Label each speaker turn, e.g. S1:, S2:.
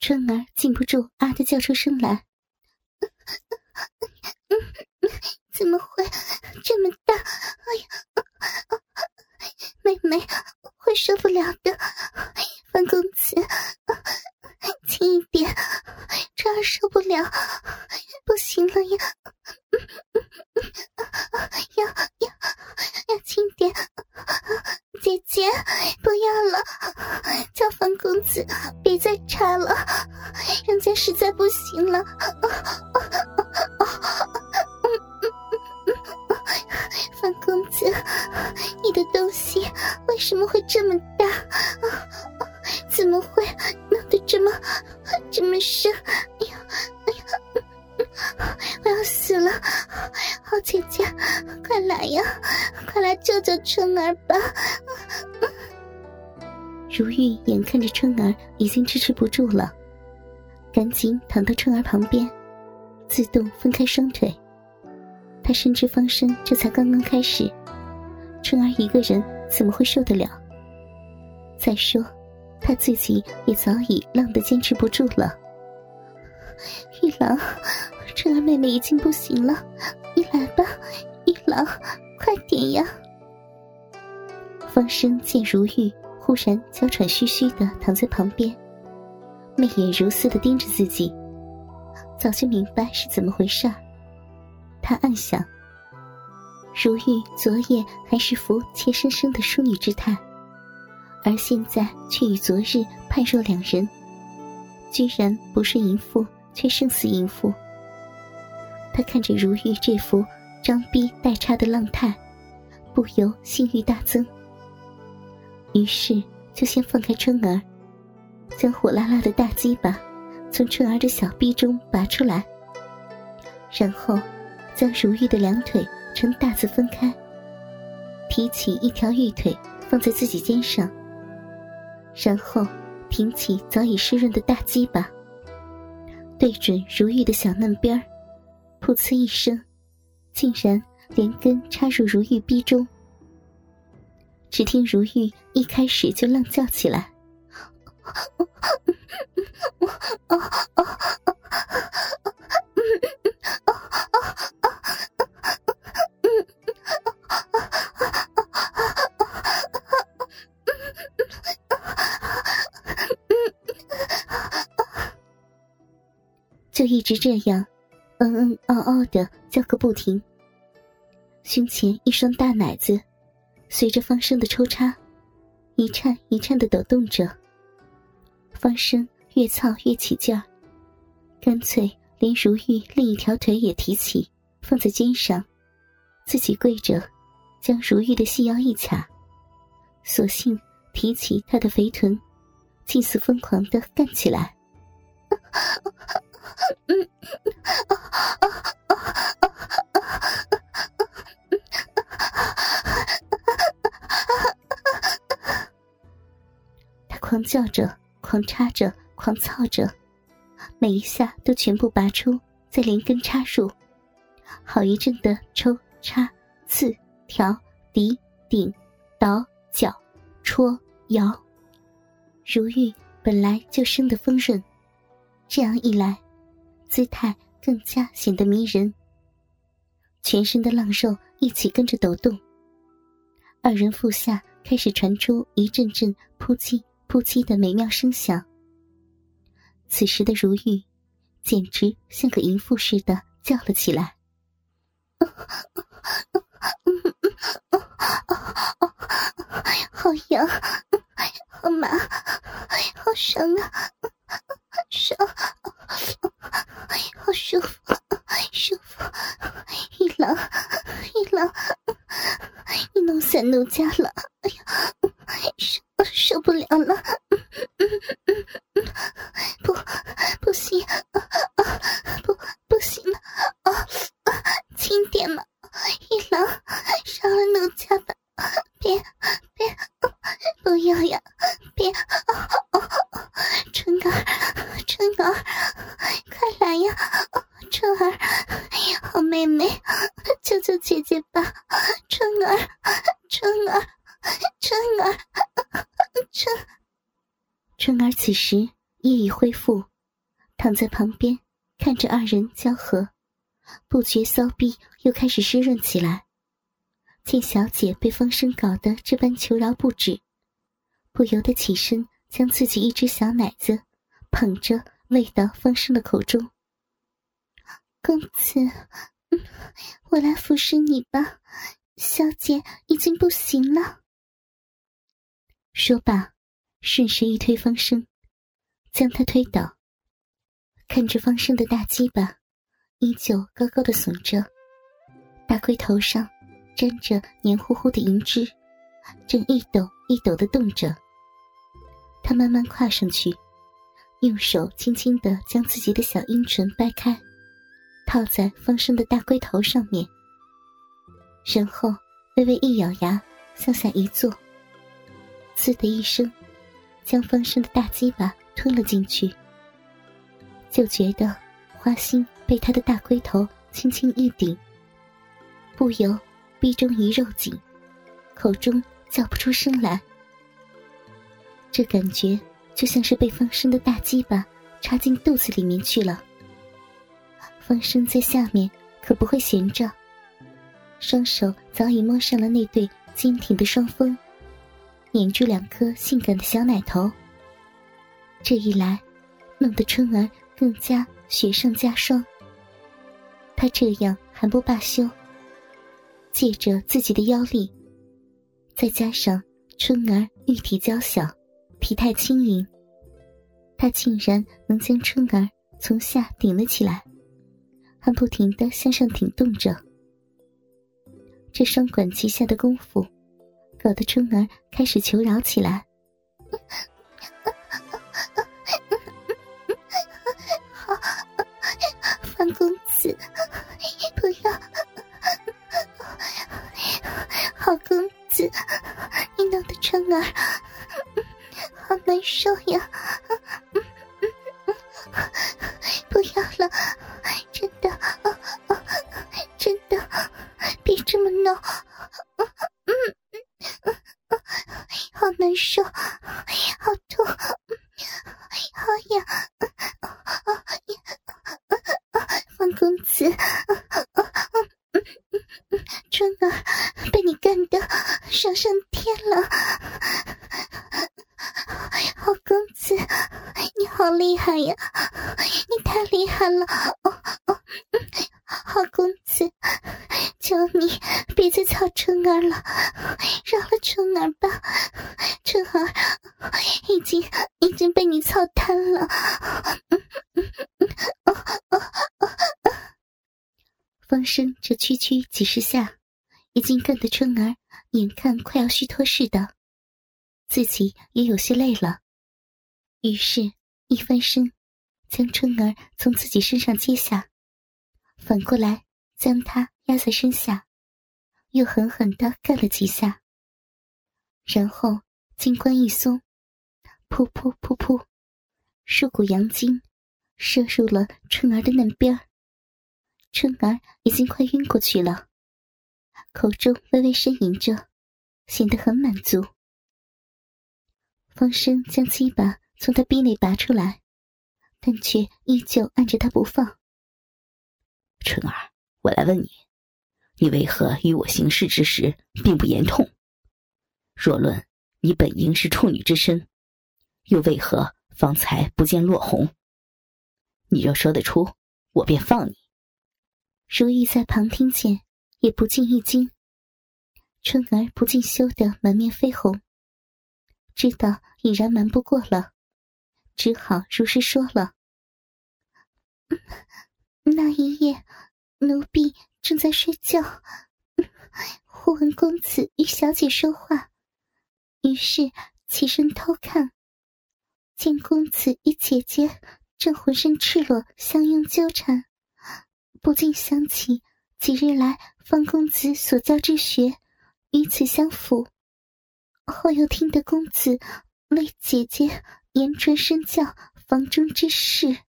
S1: 春儿禁不住啊的叫出声来。
S2: 怎么会这么大？哎呀，妹妹会受不了的。范公子，轻一点，春儿受不了，你的东西为什么会这么大？怎么会弄得这么这么深？哎呀哎呀，我要死了！好姐姐，快来呀，快来救救春儿吧！
S1: 如玉眼看着春儿已经支持不住了，赶紧躺到春儿旁边，自动分开双腿。他深知方生这才刚刚开始，春儿一个人怎么会受得了？再说，他自己也早已浪得坚持不住了。
S2: 玉郎，春儿妹妹已经不行了，你来吧，玉郎，快点呀！
S1: 方生见如玉忽然娇喘吁吁的躺在旁边，媚眼如丝的盯着自己，早就明白是怎么回事儿。他暗想：如玉昨夜还是服怯生生的淑女之态，而现在却与昨日判若两人，居然不是淫妇，却胜似淫妇。他看着如玉这副张逼带叉的浪态，不由性欲大增。于是就先放开春儿，将火辣辣的大鸡巴从春儿的小臂中拔出来，然后。将如玉的两腿呈大字分开，提起一条玉腿放在自己肩上，然后挺起早已湿润的大鸡巴，对准如玉的小嫩边儿，噗呲一声，竟然连根插入如玉逼中。只听如玉一开始就浪叫起来。就一直这样，嗯嗯嗷嗷的叫个不停。胸前一双大奶子，随着方生的抽插，一颤一颤的抖动着。方生越操越起劲儿，干脆连如玉另一条腿也提起，放在肩上，自己跪着，将如玉的细腰一卡，索性提起她的肥臀，近似疯狂的干起来。嗯，他狂叫着，狂插着，狂操着，每一下都全部拔出，再连根插入，好一阵的抽插、刺、挑、抵、顶、倒、绞、戳、摇。如玉本来就生得丰润，这样一来。姿态更加显得迷人，全身的浪肉一起跟着抖动。二人腹下开始传出一阵阵扑叽扑叽的美妙声响。此时的如玉，简直像个淫妇似的叫了起来：“
S2: 好痒，好麻，好爽啊，爽！”好舒服，舒服！一郎，一郎，你弄散奴家了！哎呀，受受不了了！不，不行，啊啊不，不行了！啊，轻点嘛，一郎，饶了奴家吧！别，别，不要呀！别，春儿，春儿。来呀，春儿，好妹妹，救救姐姐吧！春儿，春儿，春儿，春。
S1: 春儿此时夜已恢复，躺在旁边看着二人交合，不觉骚逼又开始湿润起来。见小姐被风声搞得这般求饶不止，不由得起身，将自己一只小奶子捧着喂到风声的口中。
S2: 公子，我来服侍你吧，小姐已经不行了。
S1: 说罢，顺势一推方生，将他推倒。看着方生的大鸡巴，依旧高高的耸着，大龟头上。沾着黏糊糊的银汁，正一抖一抖的动着。他慢慢跨上去，用手轻轻的将自己的小阴唇掰开，套在方生的大龟头上面，然后微微一咬牙，向下一坐，呲的一声，将方生的大鸡巴吞了进去。就觉得花心被他的大龟头轻轻一顶，不由。鼻中一肉紧，口中叫不出声来。这感觉就像是被方生的大鸡巴插进肚子里面去了。方生在下面可不会闲着，双手早已摸上了那对坚挺的双峰，捻住两颗性感的小奶头。这一来，弄得春儿更加雪上加霜。他这样还不罢休。借着自己的腰力，再加上春儿玉体娇小、体态轻盈，他竟然能将春儿从下顶了起来，还不停的向上挺动着。这双管齐下的功夫，搞得春儿开始求饶起来。
S2: 好，范公子。不要好公子，你弄的春儿好难受呀！上上天了，好公子，你好厉害呀！你太厉害了，哦哦，好公子，求你别再操春儿了，饶了春儿吧，春儿已经已经被你操瘫了。
S1: 方生这区区几十下，已经干得春儿。看快要虚脱似的，自己也有些累了，于是，一翻身，将春儿从自己身上接下，反过来将她压在身下，又狠狠的干了几下，然后金冠一松，噗噗噗噗，数股阳精射入了春儿的嫩边儿，春儿已经快晕过去了。口中微微呻吟着，显得很满足。方生将鸡巴从他逼内拔出来，但却依旧按着他不放。
S3: 春儿，我来问你，你为何与我行事之时并不言痛？若论你本应是处女之身，又为何方才不见落红？你若说得出，我便放你。
S1: 如意在旁听见。也不禁一惊，春儿不禁羞得满面绯红，知道已然瞒不过了，只好如实说了。
S2: 那一夜，奴婢正在睡觉，忽闻公子与小姐说话，于是起身偷看，见公子与姐姐正浑身赤裸相拥纠缠，不禁想起。几日来，方公子所教之学，与此相符。后又听得公子为姐姐言传身教房中之事。